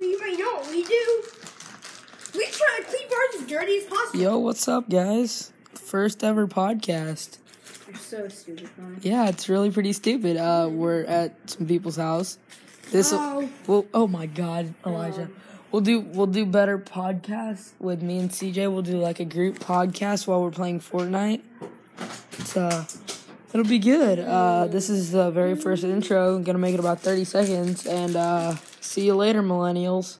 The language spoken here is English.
You might know what we do. We try to keep ours as dirty as possible. Yo, what's up, guys? First ever podcast. You're so stupid, Connor. Yeah, it's really pretty stupid. Uh, we're at some people's house. This Oh. will. Oh my God, Elijah. We'll do we'll do better podcasts with me and CJ. We'll do like a group podcast while we're playing Fortnite. It's uh, it'll be good. Uh, this is the very first intro. I'm gonna make it about thirty seconds, and uh, see you later, millennials.